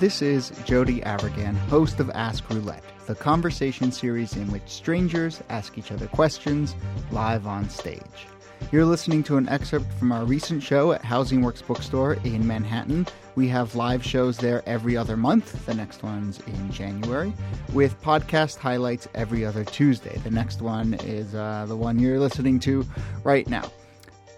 This is Jody Avirgan, host of Ask Roulette, the conversation series in which strangers ask each other questions live on stage. You're listening to an excerpt from our recent show at Housing Works Bookstore in Manhattan. We have live shows there every other month. The next one's in January, with podcast highlights every other Tuesday. The next one is uh, the one you're listening to right now.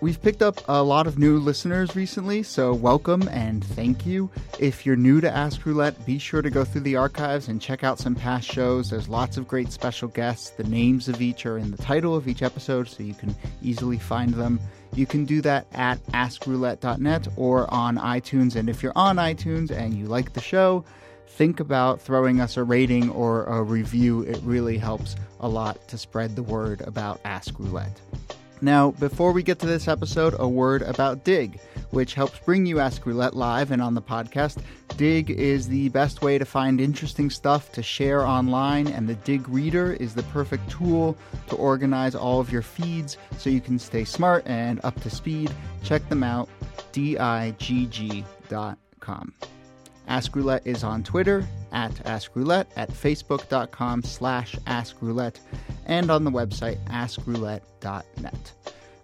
We've picked up a lot of new listeners recently, so welcome and thank you. If you're new to Ask Roulette, be sure to go through the archives and check out some past shows. There's lots of great special guests. The names of each are in the title of each episode, so you can easily find them. You can do that at askroulette.net or on iTunes. And if you're on iTunes and you like the show, think about throwing us a rating or a review. It really helps a lot to spread the word about Ask Roulette. Now, before we get to this episode, a word about Digg, which helps bring you Ask Roulette live and on the podcast. Digg is the best way to find interesting stuff to share online, and the Digg Reader is the perfect tool to organize all of your feeds so you can stay smart and up to speed. Check them out, digg.com. Ask Roulette is on Twitter at Ask Roulette, at facebook.com slash Ask Roulette, and on the website askroulette.net.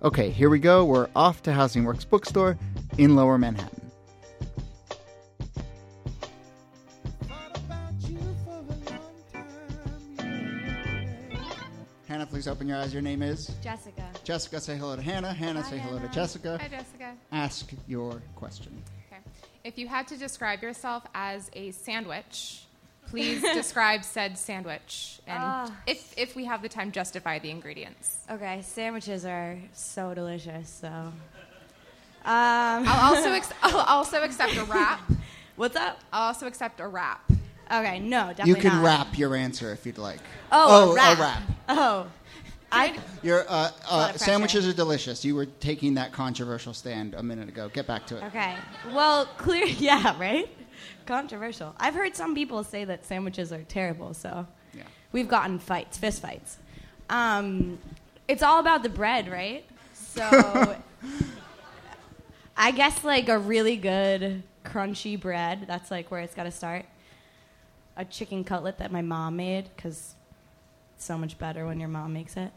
Okay, here we go. We're off to Housing Works Bookstore in Lower Manhattan. Hannah, please open your eyes. Your name is? Jessica. Jessica, say hello to Hannah. Hannah, say hello to Jessica. Hi, Jessica. Ask your question. Okay. If you had to describe yourself as a sandwich, please describe said sandwich. And Ah. if, if we have the time, justify the ingredients. Okay, sandwiches are so delicious. So, um, I'll also, ex- I'll also accept a wrap. what's up? I'll also accept a wrap. Okay, no, definitely You can not. wrap your answer if you'd like. Oh, oh a wrap. a wrap. Oh, I Your uh, lot uh, of sandwiches are delicious. You were taking that controversial stand a minute ago. Get back to it. okay. Well, clear. Yeah, right. Controversial. I've heard some people say that sandwiches are terrible. So, Yeah. we've gotten fights, fist fights. Um, it's all about the bread, right? So, I guess like a really good crunchy bread. That's like where it's got to start. A chicken cutlet that my mom made because it's so much better when your mom makes it.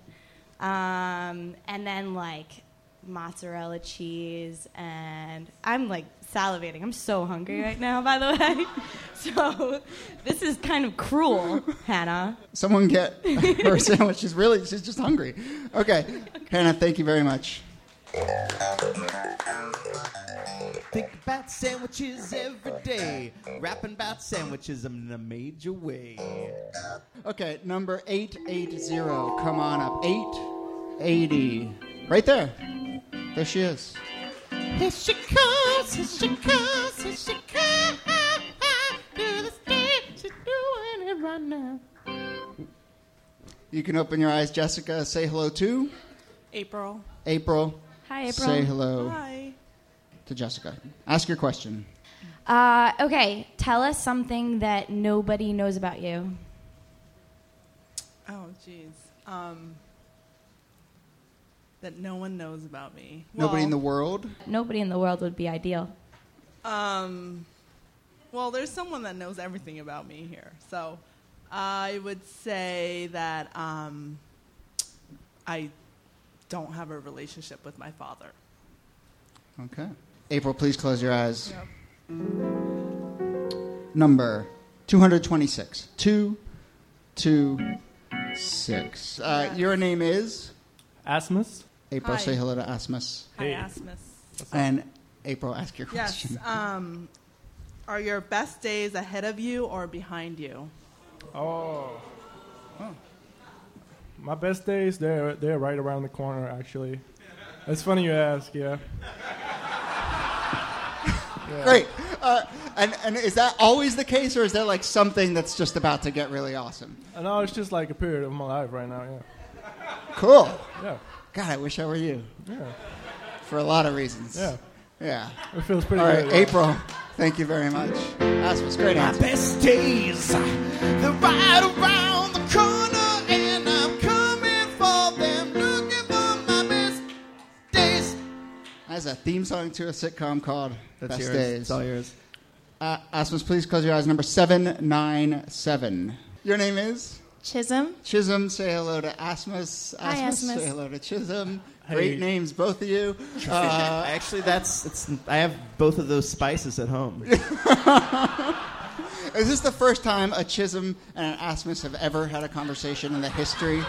Um, and then like mozzarella cheese and I'm like salivating. I'm so hungry right now, by the way. So this is kind of cruel, Hannah. Someone get her a sandwich. She's really, she's just hungry. Okay. Hannah, thank you very much. Think about sandwiches every day. Rapping about sandwiches in a major way. Okay, number 880. Come on up. 880. Right there. There she is. Here she comes, here she comes, here she comes. To the stage, she's doing it right now. You can open your eyes, Jessica. Say hello to April. April. Hi, April. Say hello Hi. to Jessica. Ask your question. Uh, okay, tell us something that nobody knows about you. Oh, jeez. Um, that no one knows about me. Nobody in the world? Nobody in the world would be ideal. Um, well, there's someone that knows everything about me here. So I would say that um, I don't have a relationship with my father. Okay. April, please close your eyes. Number 226. 226. Uh, your name is? Asmus? April, Hi. say hello to Asmus. Hi, Hey. Asmus. And April, ask your question. Yes. question. Um, are your best days ahead of you or behind you? Oh. My best days, they're, they're right around the corner, actually. It's funny you ask, yeah. Yeah. Great. Uh, and, and is that always the case, or is there like something that's just about to get really awesome? I know it's just like a period of my life right now, yeah. Cool. Yeah, God, I wish I were you yeah, for a lot of reasons. yeah. Yeah. It feels pretty All right, good. yeah. April, thank you very much. Asmus, great My answer. best days, they're right around the corner, and I'm coming for them, looking for my best days. That's a theme song to a sitcom called That's Best yours. Days. It's all yours. Uh, Asmus, please close your eyes. Number 797. Your name is? Chisholm. Chisholm. Say hello to Asmus. Hi, Asmus. Say hello to Chisholm. Hey. Great names, both of you. Uh, Actually, that's it's. I have both of those spices at home. is this the first time a Chisholm and an Asmus have ever had a conversation in the history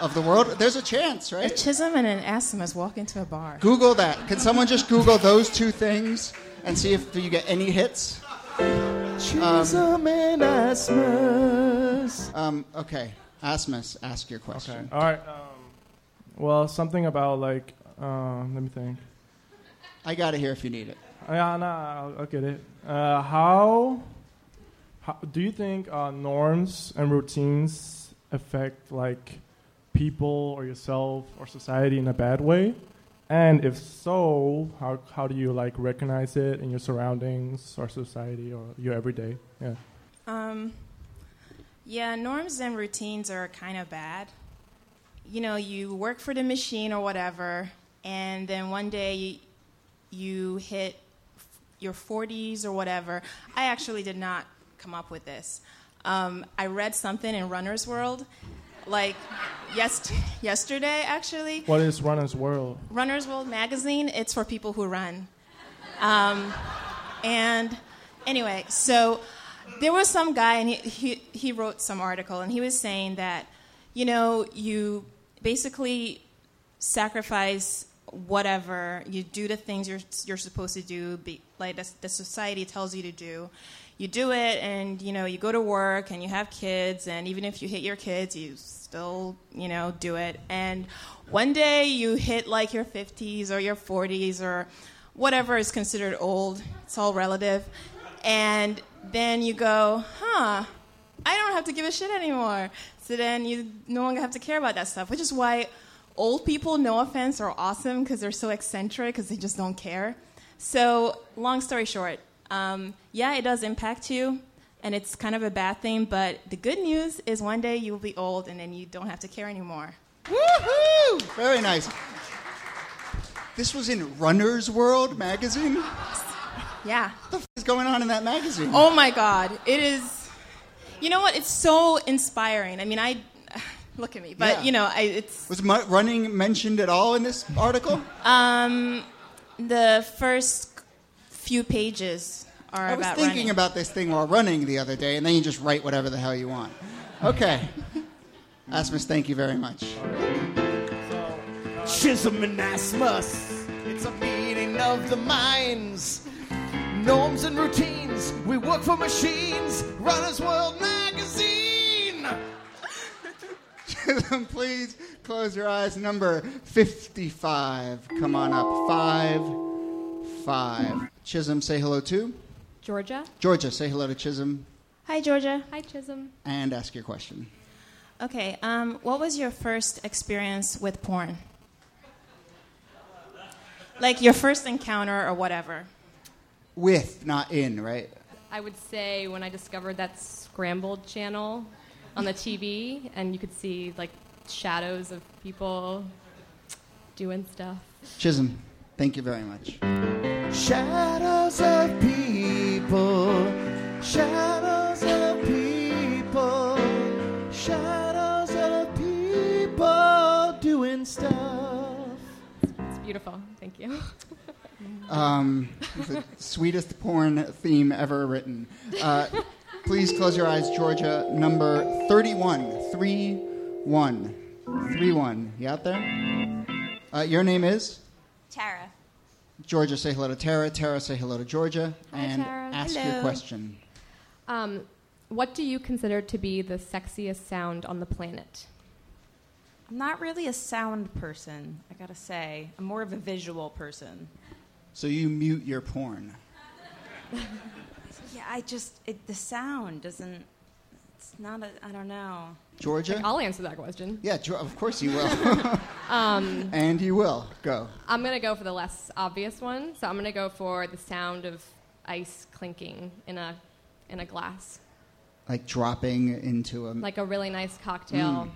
of the world? There's a chance, right? A? Chisholm and an Asmus walk into a bar. Google that. Can someone just Google those two things and see if do you get any hits? Chisholm and Asmus. Um, okay, Asmus, ask your question. Okay. question. All right. Um, well, something about like. Uh, let me think. I got it here if you need it. Uh, Yeah, no, I'll, I'll get it. Uh, how, how do you think uh, norms and routines affect like people or yourself or society in a bad way? And if so, how how do you like recognize it in your surroundings or society or your everyday? Yeah. Um, yeah, norms and routines are kind of bad. You know, you work for the machine or whatever, and then one day you, you hit your 40s or whatever. I actually did not come up with this. Um, I read something in Runner's World, like yes, yesterday actually. What is Runner's World? Runner's World magazine. It's for people who run. Um, and anyway, so there was some guy, and he, he, he wrote some article, and he was saying that, you know, you basically sacrifice whatever, you do the things you're, you're supposed to do, be, like the, the society tells you to do. You do it, and you know, you go to work, and you have kids, and even if you hit your kids, you still, you know, do it. And one day you hit like your 50s or your 40s or whatever is considered old. It's all relative. And then you go, huh, I don't have to give a shit anymore. So then you no longer have to care about that stuff, which is why old people, no offense, are awesome because they're so eccentric because they just don't care. So, long story short, um, yeah, it does impact you, and it's kind of a bad thing, but the good news is one day you'll be old and then you don't have to care anymore. Woohoo! Very nice. This was in Runner's World magazine. Yeah. What the f- is going on in that magazine? Oh my God, it is. You know what? It's so inspiring. I mean, I look at me, but Yeah. you know, I, it's Was running mentioned at all in this article? um, the first few pages are I was about thinking running. about this thing while running the other day, and then you just write whatever the hell you want. Okay. Asmus, thank you very much. Chisholm and Asmus. It's a meeting of the minds. Norms and routines. We work for machines. Runner's World magazine. Chisholm, please close your eyes. Number 55. Come on up. Five, five. Chisholm, say hello to. Georgia. Georgia, say hello to Chisholm Hi, Georgia. Hi, Chisholm. and ask your question. Okay, um, what was your first experience with porn? Like your first encounter or whatever. With, not in, right? I would say when I discovered that scrambled channel on the TV, and you could see like shadows of people doing stuff. Chisholm, thank you very much. Shadows of people. Shadows of people. Shadows of people doing stuff. It's beautiful. Thank you. Um, the sweetest porn theme ever written. Uh, please close your eyes, Georgia. Number 31. 3 1. 3 1. You out there? Uh, your name is? Tara. Georgia, say hello to Tara. Tara, say hello to Georgia. Hi, and Tara. ask your question. Um, what do you consider to be the sexiest sound on the planet? I'm not really a sound person, I gotta say. I'm more of a visual person. So you mute your porn. Yeah, I just, it, the sound doesn't, it's not a, I don't know. Georgia? I'll answer that question. Yeah, of course you will. Um, and you will. Go. I'm gonna go for the less obvious one. So I'm gonna go for the sound of ice clinking in a in a glass, Like dropping into a. like a really nice cocktail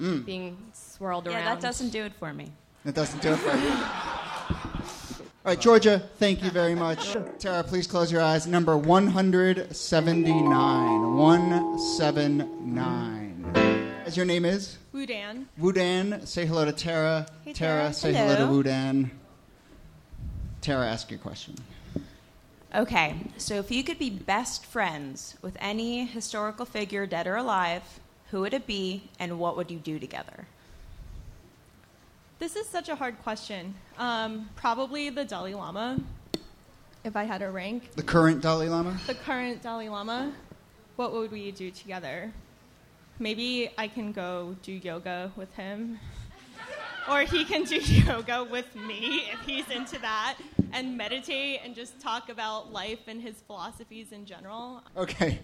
Mm. being swirled Yeah, around. that doesn't do it for me. It doesn't do it for you. All right, Georgia, thank you very much. Tara, please close your eyes. Number 179. 179. As your name is? Wudan. Wudan. Say hello to Tara. Hey, Tara, Tara. say hello. Hello. to Wudan. Tara, ask your question. Okay, so if you could be best friends with any historical figure, dead or alive, who would it be, and what would you do together? This is such a hard question. Um, probably the Dalai Lama, if I had a rank. The current Dalai Lama? The current Dalai Lama. What would we do together? Maybe I can go do yoga with him. Or he can do yoga with me if he's into that and meditate and just talk about life and his philosophies in general. Okay.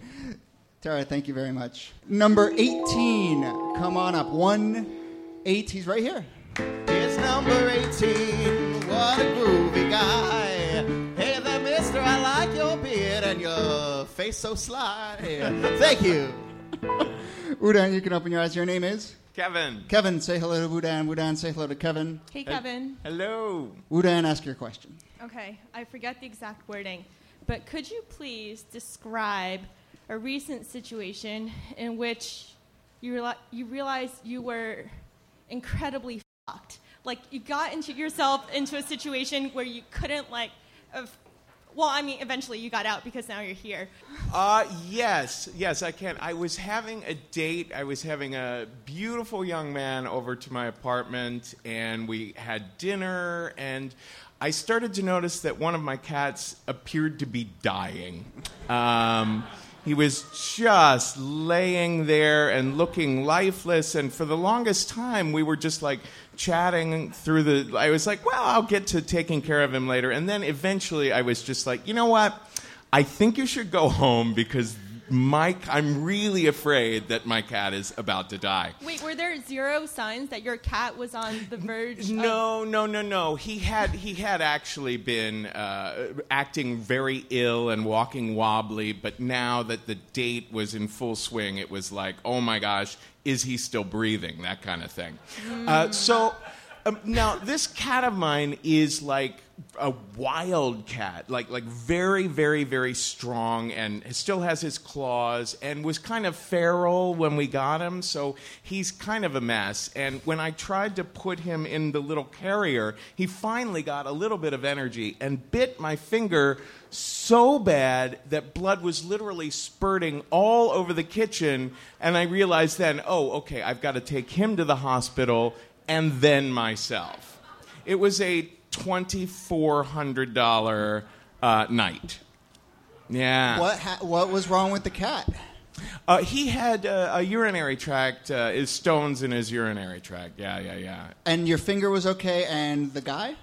Tara, thank you very much. Number 18. Come on up. 1 8. He's right here. Here's number 18. What a groovy guy. Hey there, mister, I like your beard and your face so sly. Thank you. Wudan, you can open your eyes. Your name is? Kevin. Kevin, say hello to Wudan. Wudan, say hello to Kevin. Hey, Kevin. Hello. Wudan, ask your question. Okay, I forget the exact wording, but could you please describe a recent situation in which you, reali- you realized you were incredibly fucked? Like, you got into yourself into a situation where you couldn't, like, have, well, I mean, eventually you got out because now you're here. Uh, yes, yes, I can. I was having a date. I was having a beautiful young man over to my apartment, and we had dinner, and I started to notice that one of my cats appeared to be dying. Um, he was just laying there and looking lifeless, and for the longest time, we were just like chatting through the. I was like, well, I'll get to taking care of him later. And then eventually, I was just like, you know what? I think you should go home because Mike, I'm really afraid that my cat is about to die. Wait, were there zero signs that your cat was on the verge of No, no, no, no. He had he had actually been uh, acting very ill and walking wobbly, but now that the date was in full swing, it was like, oh my gosh, is he still breathing? That kind of thing. Uh, so um, now this cat of mine is like a wild cat, like like very, very, very strong, and still has his claws, and was kind of feral when we got him. So he's kind of a mess. And when I tried to put him in the little carrier, he finally got a little bit of energy and bit my finger so bad that blood was literally spurting all over the kitchen. And I realized then, oh, okay, I've got to take him to the hospital and then myself. It was a $2,400 uh, night. Yeah. What, ha- what was wrong with the cat? Uh, he had uh, a urinary tract, uh, his stones in his urinary tract. Yeah, yeah, yeah. And your finger was okay, and the guy?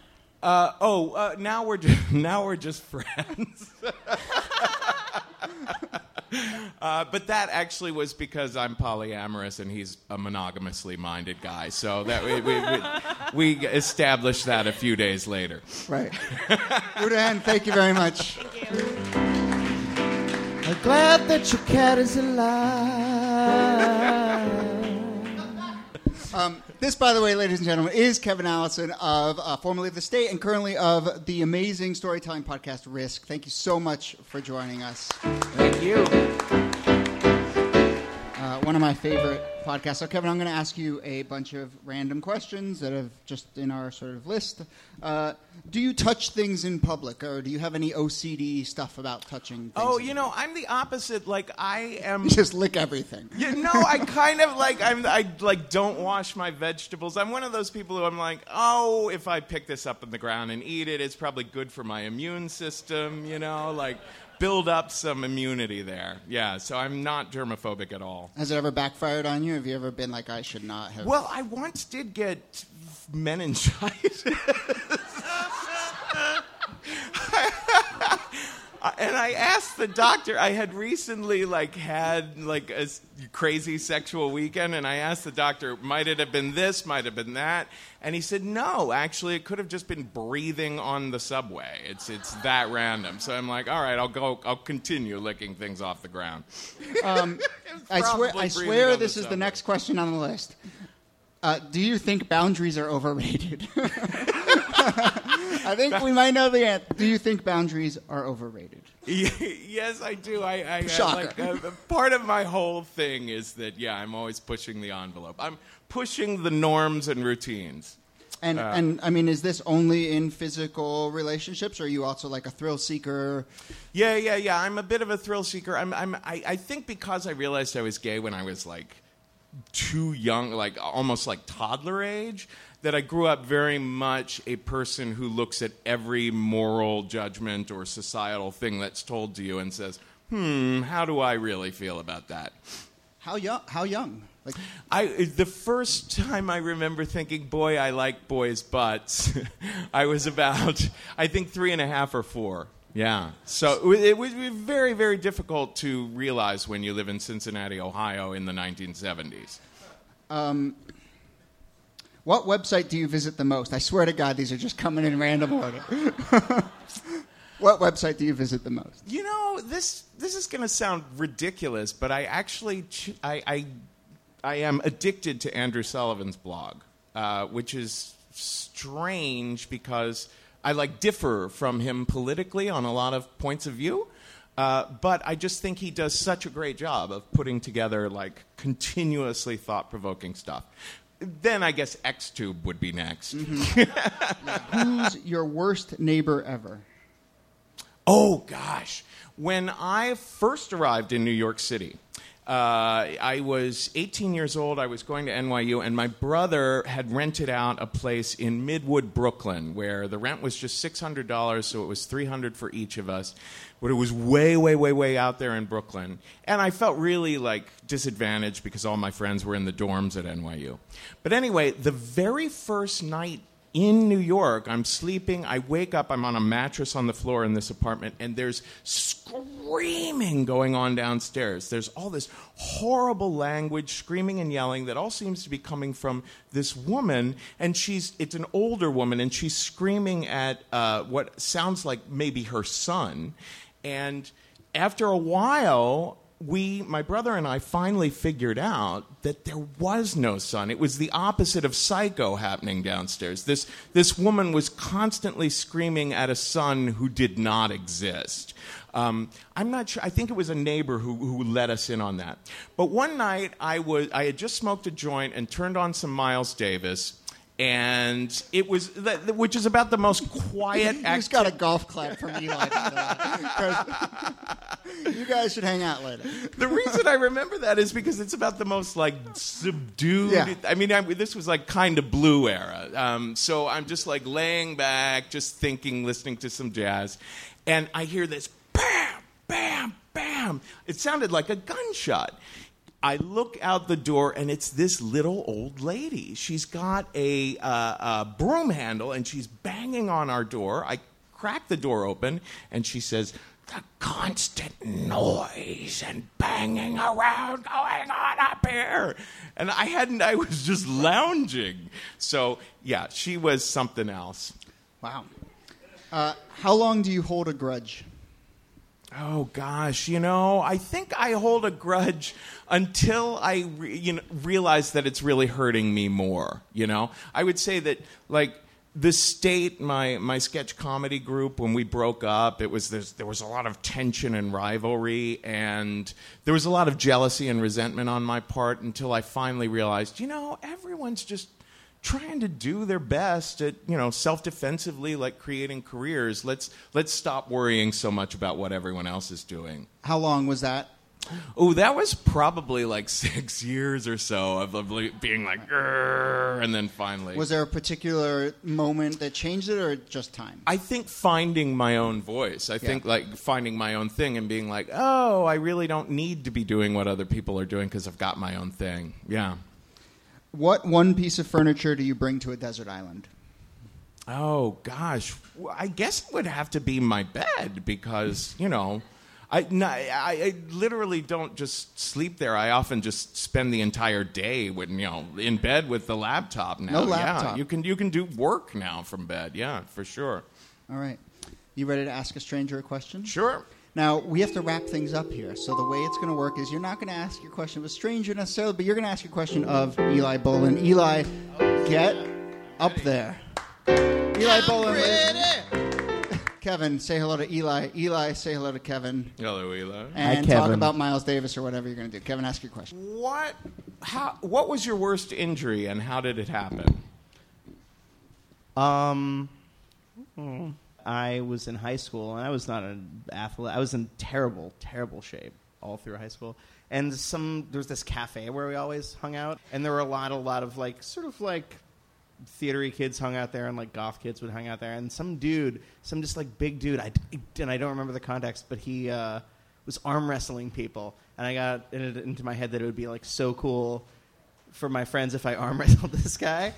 Uh, oh, uh, now we're just, now we're just friends. uh, but that actually was because I'm polyamorous and he's a monogamously minded guy. So that we, we, we, we established that a few days later. Right. Wudan, thank you very much. I'm glad that your cat is alive. Um, this, by the way, ladies and gentlemen, is Kevin Allison of uh, formerly of the state and currently of the amazing storytelling podcast Risk. Thank you so much for joining us. Thank you. One of my favorite podcasts. So, Kevin, I'm going to ask you a bunch of random questions that have just in our sort of list. Uh, do you touch things in public, or do you have any OCD stuff about touching? Things Oh, you know, I'm the opposite. Like I am. you just lick everything. You know, I kind of like I'm I like don't wash my vegetables. I'm one of those people who I'm like, oh, if I pick this up in the ground and eat it, it's probably good for my immune system. You know, like build up some immunity there. Yeah, so I'm not germophobic at all. Has it ever backfired on you? Have you ever been like, I should not have? Well, I once did get meningitis. and I asked the doctor. I had recently like had like a crazy sexual weekend, and I asked the doctor, might it have been this? Might have been that? And he said, no. Actually, it could have just been breathing on the subway. It's it's that random. So I'm like, all right, I'll go. I'll continue licking things off the ground. Um, I swear, I swear on the this is the next question on the list. Uh, do you think boundaries are overrated? I think we might know the answer. Do you think boundaries are overrated? yes, I do. I, I, I Shocker. like, uh, part of my whole thing is that yeah, I'm always pushing the envelope. I'm pushing the norms and routines. And Uh, and I mean, is this only in physical relationships, or are you also like a thrill seeker? Yeah, yeah, yeah. I'm a bit of a thrill seeker. I'm, I'm, I, I think because I realized I was gay when I was like too young, like almost like toddler age, that I grew up very much a person who looks at every moral judgment or societal thing that's told to you and says, hmm, how do I really feel about that? How young? How young? Like I the first time I remember thinking, "Boy, I like boys' butts," I was about, I think, three and a half or four. Yeah, so it was- it was very, very difficult to realize when you live in Cincinnati, Ohio, in the 1970s. Um, what website do you visit the most? I swear to God, these are just coming in random order. what website do you visit the most? You know, this this is going to sound ridiculous, but I actually ch- I, I I am addicted to Andrew Sullivan's blog, uh, which is strange because I like differ from him politically on a lot of points of view. Uh, but I just think he does such a great job of putting together like continuously thought provoking stuff. Then I guess XTube would be next. Who's your worst neighbor ever? Oh gosh, when I first arrived in New York City, uh, I was 18 years old. I was going to NYU, and my brother had rented out a place in Midwood, Brooklyn, where the rent was just $600, so it was 300 for each of us. But it was way, way, way, way out there in Brooklyn, and I felt really like disadvantaged because all my friends were in the dorms at NYU. But anyway, the very first night in New York. I'm sleeping. I wake up. I'm on a mattress on the floor in this apartment, and there's screaming going on downstairs. There's all this horrible language, screaming and yelling that all seems to be coming from this woman. And she's, it's an older woman, and she's screaming at uh, what sounds like maybe her son. And after a while, we, my brother and I, finally figured out that there was no son. It was the opposite of psycho happening downstairs. This, this woman was constantly screaming at a son who did not exist. Um, I'm not sure. I think it was a neighbor who, who let us in on that. But one night, I, was, I had just smoked a joint and turned on some Miles Davis. And it was, which is about the most quiet. you just got a golf clap from Eli. you guys should hang out later. the reason I remember that is because it's about the most like subdued. Yeah. I mean, I, this was like kind of blue era. Um, so I'm just like laying back, just thinking, listening to some jazz, and I hear this bam, bam, bam. It sounded like a gunshot. I look out the door and it's this little old lady. She's got a, uh, a broom handle and she's banging on our door. I crack the door open and she says, The constant noise and banging around going on up here. And I hadn't, I was just lounging. So, yeah, she was something else. Wow. Uh, how long do you hold a grudge? Oh gosh, you know, I think I hold a grudge until I re- you know, realize that it's really hurting me more. You know, I would say that like the state, my my sketch comedy group, when we broke up, it was there was a lot of tension and rivalry, and there was a lot of jealousy and resentment on my part until I finally realized, you know, everyone's just trying to do their best at you know self-defensively like creating careers let's let's stop worrying so much about what everyone else is doing How long was that? oh that was probably like six years or so of, of being like and then finally Was there a particular moment that changed it, or just time? I think finding my own voice. I think like finding my own thing and being like, oh, I really don't need to be doing what other people are doing because I've got my own thing. Yeah. What one piece of furniture do you bring to a desert island? Oh gosh, I guess it would have to be my bed because you know, I, no, I, I literally don't just sleep there. I often just spend the entire day with you know in bed with the laptop now. No Yeah, laptop. you can you can do work now from bed. Yeah, for sure. All right. You ready to ask a stranger a question? Sure. Now, we have to wrap things up here. So, the way it's going to work is you're not going to ask your question of a stranger necessarily, but you're going to ask your question of Eli Bolin. Eli, get up there. Eli Bolin. Kevin, say hello to Eli. Eli, say hello to Kevin. Hello, Eli. And Hi, talk Kevin. about Miles Davis or whatever you're going to do. Kevin, ask your question. What? How? What was your worst injury, and how did it happen? Um, hmm, I was in high school and I was not an athlete. I was in terrible, terrible shape all through high school. And some there was this cafe where we always hung out, and there were a lot, a lot of like sort of like theatery kids hung out there, and like goth kids would hang out there. And some dude, some just like big dude, I and I don't remember the context, but he uh, was arm wrestling people, and I got into my head that it would be like so cool for my friends if I arm wrestled this guy.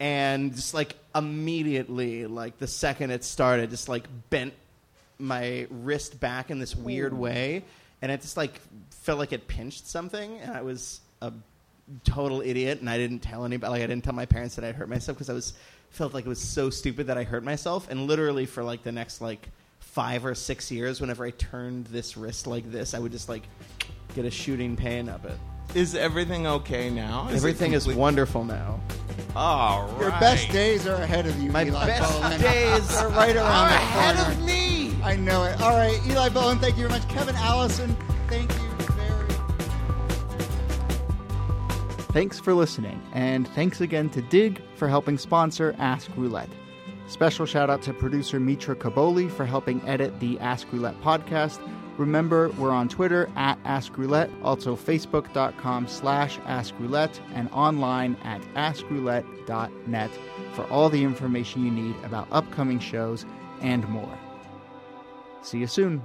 And just like immediately, like the second it started, just like bent my wrist back in this weird way, and it just like felt like it pinched something, and I was a total idiot, and I didn't tell anybody. Like I didn't tell my parents that I'd hurt myself because I was felt like it was so stupid that I hurt myself, and literally for like the next like five or six years, whenever I turned this wrist like this, I would just like get a shooting pain of it. Is everything okay now? Is Everything is wonderful now. All right. Your best days are ahead of you, My Eli best Bolin. days are right around are the ahead corner. of me. I know it. All right, Eli Bolin, thank you very much. Kevin Allison, thank you very much. Thanks for listening, and thanks again to Digg for helping sponsor Ask Roulette. Special shout out to producer Mitra Kaboli for helping edit the Ask Roulette podcast. Remember, we're on Twitter at Ask Roulette, also facebook.com slash Ask Roulette, and online at askroulette.net for all the information you need about upcoming shows and more. See you soon.